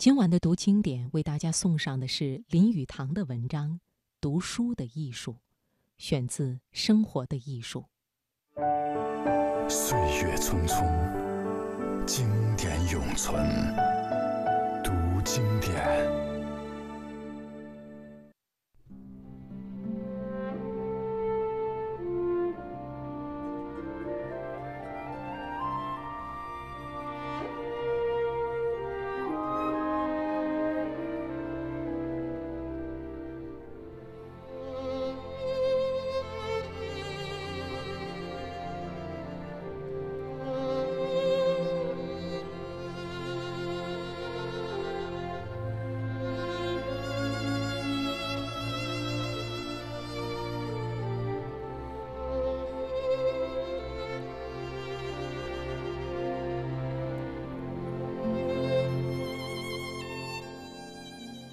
今晚的读经典为大家送上的是林语堂的文章《读书的艺术》，选自《生活的艺术》。岁月匆匆，经典永存。读经典。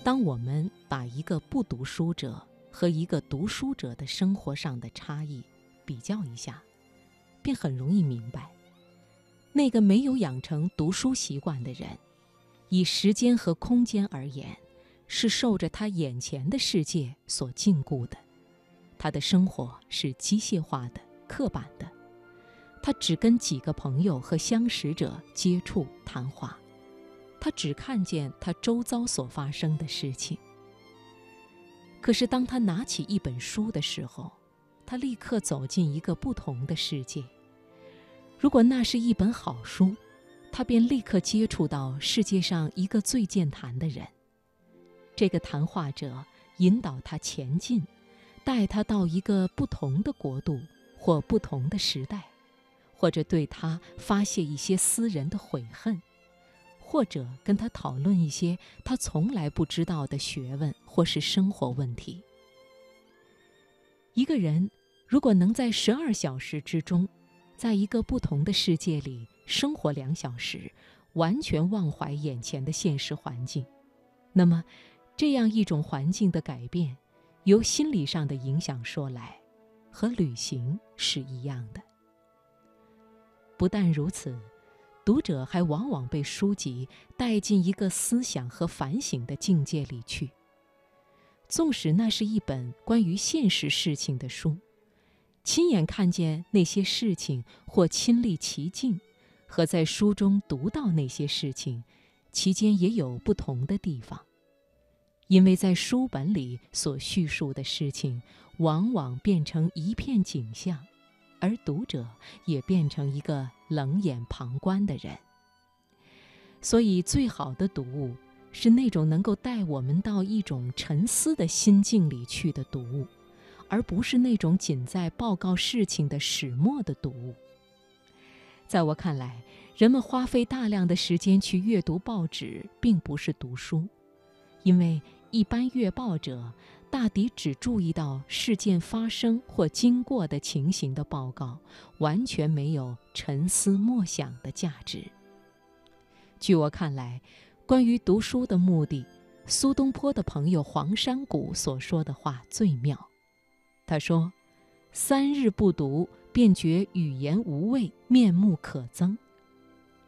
当我们把一个不读书者和一个读书者的生活上的差异比较一下，便很容易明白，那个没有养成读书习惯的人，以时间和空间而言，是受着他眼前的世界所禁锢的，他的生活是机械化的、刻板的，他只跟几个朋友和相识者接触谈话。他只看见他周遭所发生的事情。可是，当他拿起一本书的时候，他立刻走进一个不同的世界。如果那是一本好书，他便立刻接触到世界上一个最健谈的人。这个谈话者引导他前进，带他到一个不同的国度或不同的时代，或者对他发泄一些私人的悔恨。或者跟他讨论一些他从来不知道的学问或是生活问题。一个人如果能在十二小时之中，在一个不同的世界里生活两小时，完全忘怀眼前的现实环境，那么，这样一种环境的改变，由心理上的影响说来，和旅行是一样的。不但如此。读者还往往被书籍带进一个思想和反省的境界里去。纵使那是一本关于现实事情的书，亲眼看见那些事情或亲历其境，和在书中读到那些事情，其间也有不同的地方。因为在书本里所叙述的事情，往往变成一片景象。而读者也变成一个冷眼旁观的人。所以，最好的读物是那种能够带我们到一种沉思的心境里去的读物，而不是那种仅在报告事情的始末的读物。在我看来，人们花费大量的时间去阅读报纸，并不是读书，因为一般阅报者。大抵只注意到事件发生或经过的情形的报告，完全没有沉思默想的价值。据我看来，关于读书的目的，苏东坡的朋友黄山谷所说的话最妙。他说：“三日不读，便觉语言无味，面目可憎。”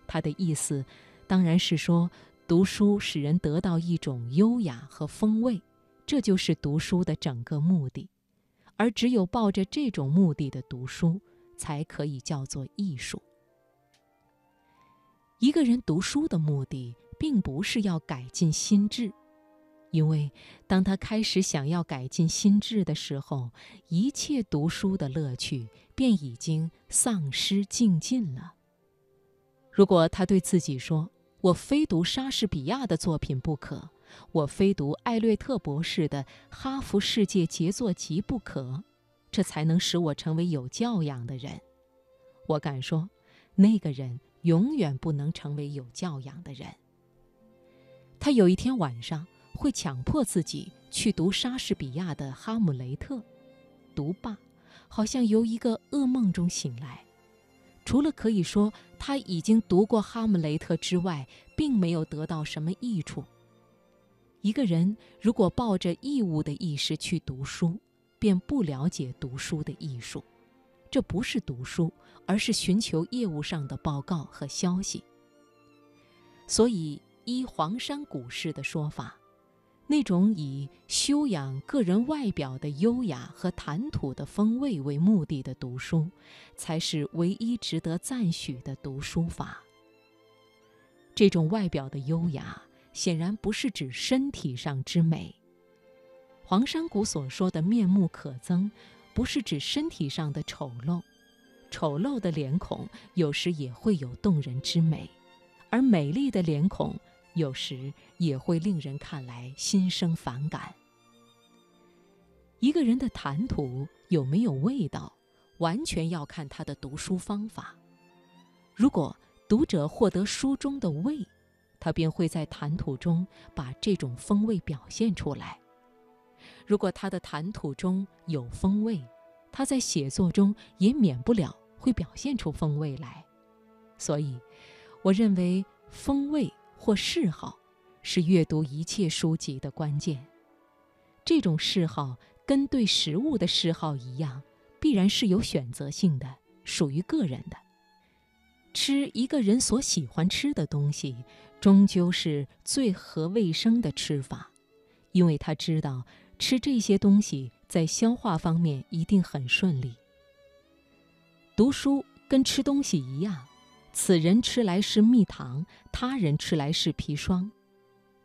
他的意思，当然是说读书使人得到一种优雅和风味。这就是读书的整个目的，而只有抱着这种目的的读书，才可以叫做艺术。一个人读书的目的，并不是要改进心智，因为当他开始想要改进心智的时候，一切读书的乐趣便已经丧失尽尽了。如果他对自己说：“我非读莎士比亚的作品不可。”我非读艾略特博士的《哈佛世界杰作集》不可，这才能使我成为有教养的人。我敢说，那个人永远不能成为有教养的人。他有一天晚上会强迫自己去读莎士比亚的《哈姆雷特》，读罢，好像由一个噩梦中醒来，除了可以说他已经读过《哈姆雷特》之外，并没有得到什么益处。一个人如果抱着义务的意识去读书，便不了解读书的艺术。这不是读书，而是寻求业务上的报告和消息。所以，依黄山谷式的说法，那种以修养个人外表的优雅和谈吐的风味为目的的读书，才是唯一值得赞许的读书法。这种外表的优雅，显然不是指身体上之美。黄山谷所说的面目可憎，不是指身体上的丑陋。丑陋的脸孔有时也会有动人之美，而美丽的脸孔有时也会令人看来心生反感。一个人的谈吐有没有味道，完全要看他的读书方法。如果读者获得书中的味，他便会在谈吐中把这种风味表现出来；如果他的谈吐中有风味，他在写作中也免不了会表现出风味来，所以，我认为风味或嗜好是阅读一切书籍的关键。这种嗜好跟对食物的嗜好一样，必然是有选择性的，属于个人的。吃一个人所喜欢吃的东西，终究是最合卫生的吃法，因为他知道吃这些东西。在消化方面一定很顺利。读书跟吃东西一样，此人吃来是蜜糖，他人吃来是砒霜。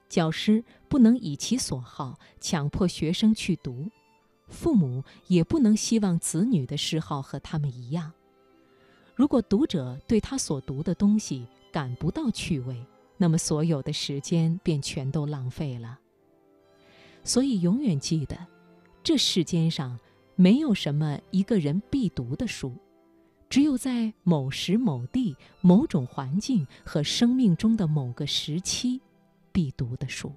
教师不能以其所好强迫学生去读，父母也不能希望子女的嗜好和他们一样。如果读者对他所读的东西感不到趣味，那么所有的时间便全都浪费了。所以永远记得。这世间上没有什么一个人必读的书，只有在某时某地、某种环境和生命中的某个时期必读的书。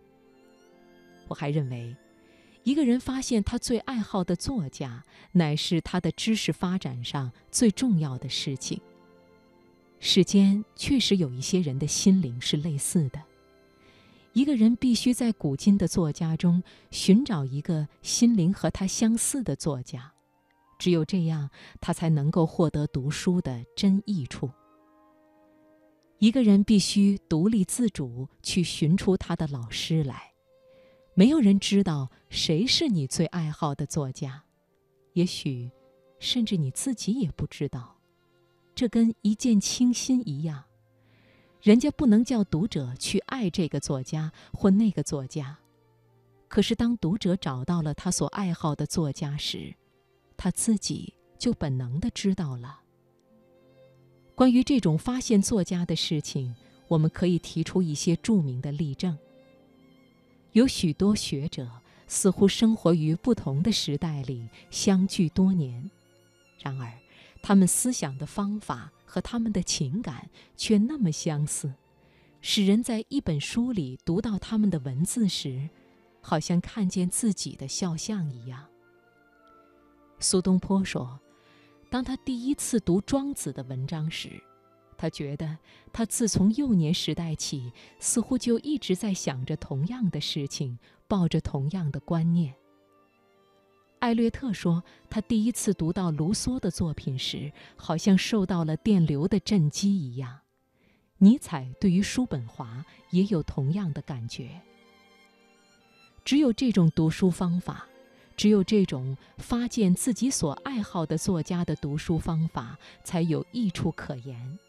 我还认为，一个人发现他最爱好的作家，乃是他的知识发展上最重要的事情。世间确实有一些人的心灵是类似的。一个人必须在古今的作家中寻找一个心灵和他相似的作家，只有这样，他才能够获得读书的真益处。一个人必须独立自主去寻出他的老师来，没有人知道谁是你最爱好的作家，也许，甚至你自己也不知道，这跟一见倾心一样。人家不能叫读者去爱这个作家或那个作家，可是当读者找到了他所爱好的作家时，他自己就本能的知道了。关于这种发现作家的事情，我们可以提出一些著名的例证。有许多学者似乎生活于不同的时代里，相聚多年，然而。他们思想的方法和他们的情感却那么相似，使人在一本书里读到他们的文字时，好像看见自己的肖像一样。苏东坡说，当他第一次读庄子的文章时，他觉得他自从幼年时代起，似乎就一直在想着同样的事情，抱着同样的观念。艾略特说，他第一次读到卢梭的作品时，好像受到了电流的震击一样。尼采对于叔本华也有同样的感觉。只有这种读书方法，只有这种发现自己所爱好的作家的读书方法，才有益处可言。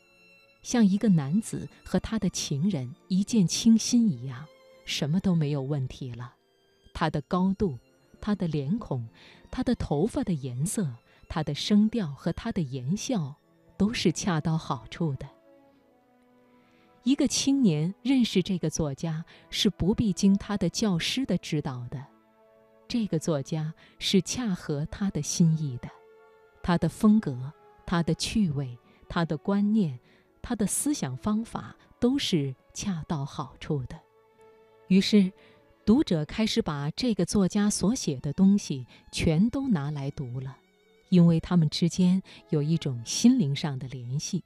像一个男子和他的情人一见倾心一样，什么都没有问题了。他的高度。他的脸孔，他的头发的颜色，他的声调和他的言笑，都是恰到好处的。一个青年认识这个作家，是不必经他的教师的指导的。这个作家是恰合他的心意的，他的风格、他的趣味、他的观念、他的思想方法，都是恰到好处的。于是。读者开始把这个作家所写的东西全都拿来读了，因为他们之间有一种心灵上的联系，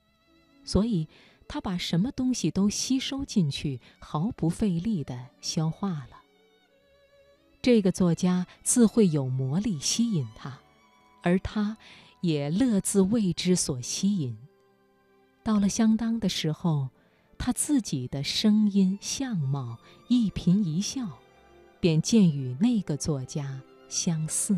所以他把什么东西都吸收进去，毫不费力地消化了。这个作家自会有魔力吸引他，而他也乐自为之所吸引。到了相当的时候。他自己的声音、相貌、一颦一笑，便渐与那个作家相似。